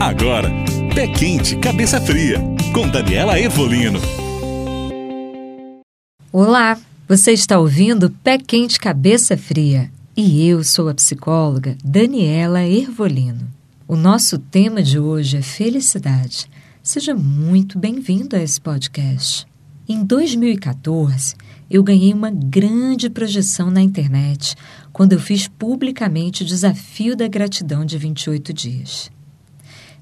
Agora, Pé Quente, Cabeça Fria, com Daniela Evolino. Olá, você está ouvindo Pé Quente, Cabeça Fria e eu sou a psicóloga Daniela Ervolino. O nosso tema de hoje é felicidade. Seja muito bem-vindo a esse podcast. Em 2014, eu ganhei uma grande projeção na internet quando eu fiz publicamente o desafio da gratidão de 28 dias.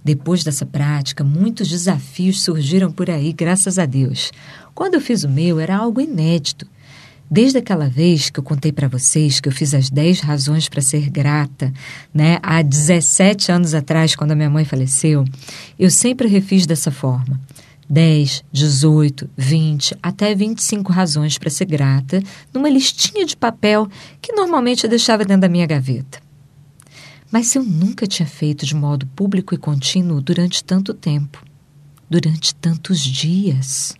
Depois dessa prática, muitos desafios surgiram por aí, graças a Deus. Quando eu fiz o meu, era algo inédito. Desde aquela vez que eu contei para vocês que eu fiz as 10 razões para ser grata, né, há 17 anos atrás, quando a minha mãe faleceu, eu sempre refiz dessa forma. 10, 18, 20, até 25 razões para ser grata, numa listinha de papel que normalmente eu deixava dentro da minha gaveta. Mas eu nunca tinha feito de modo público e contínuo durante tanto tempo, durante tantos dias.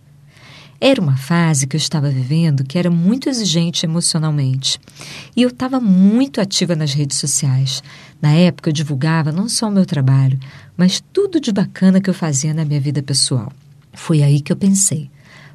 Era uma fase que eu estava vivendo que era muito exigente emocionalmente. E eu estava muito ativa nas redes sociais. Na época eu divulgava não só o meu trabalho, mas tudo de bacana que eu fazia na minha vida pessoal. Foi aí que eu pensei: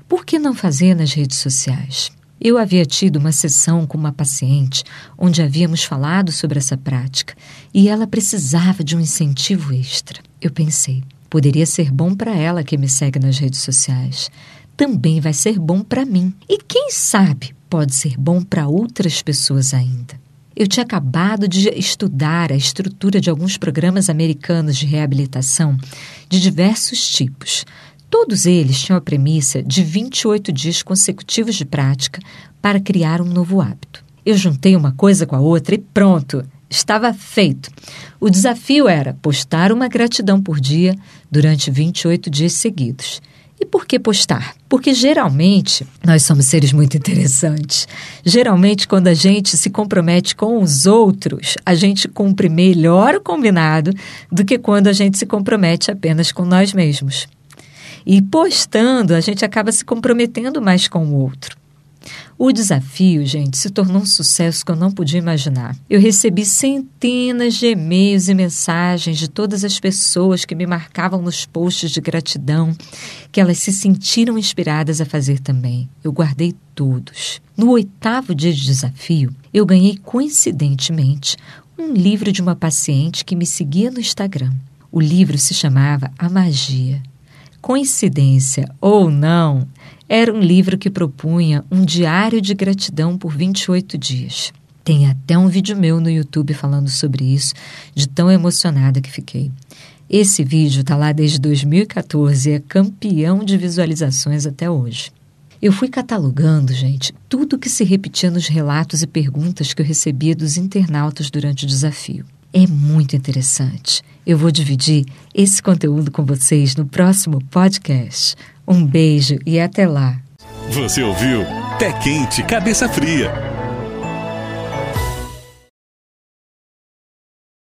por que não fazer nas redes sociais? Eu havia tido uma sessão com uma paciente onde havíamos falado sobre essa prática e ela precisava de um incentivo extra. Eu pensei, poderia ser bom para ela que me segue nas redes sociais. Também vai ser bom para mim. E quem sabe pode ser bom para outras pessoas ainda. Eu tinha acabado de estudar a estrutura de alguns programas americanos de reabilitação de diversos tipos, Todos eles tinham a premissa de 28 dias consecutivos de prática para criar um novo hábito. Eu juntei uma coisa com a outra e pronto, estava feito. O desafio era postar uma gratidão por dia durante 28 dias seguidos. E por que postar? Porque geralmente nós somos seres muito interessantes. Geralmente, quando a gente se compromete com os outros, a gente cumpre melhor o combinado do que quando a gente se compromete apenas com nós mesmos. E postando, a gente acaba se comprometendo mais com o outro. O desafio, gente, se tornou um sucesso que eu não podia imaginar. Eu recebi centenas de e-mails e mensagens de todas as pessoas que me marcavam nos posts de gratidão, que elas se sentiram inspiradas a fazer também. Eu guardei todos. No oitavo dia de desafio, eu ganhei coincidentemente um livro de uma paciente que me seguia no Instagram. O livro se chamava A Magia coincidência ou não, era um livro que propunha um diário de gratidão por 28 dias. Tem até um vídeo meu no YouTube falando sobre isso, de tão emocionada que fiquei. Esse vídeo está lá desde 2014 e é campeão de visualizações até hoje. Eu fui catalogando, gente, tudo que se repetia nos relatos e perguntas que eu recebia dos internautas durante o desafio é muito interessante. Eu vou dividir esse conteúdo com vocês no próximo podcast. Um beijo e até lá. Você ouviu Pé Quente, Cabeça Fria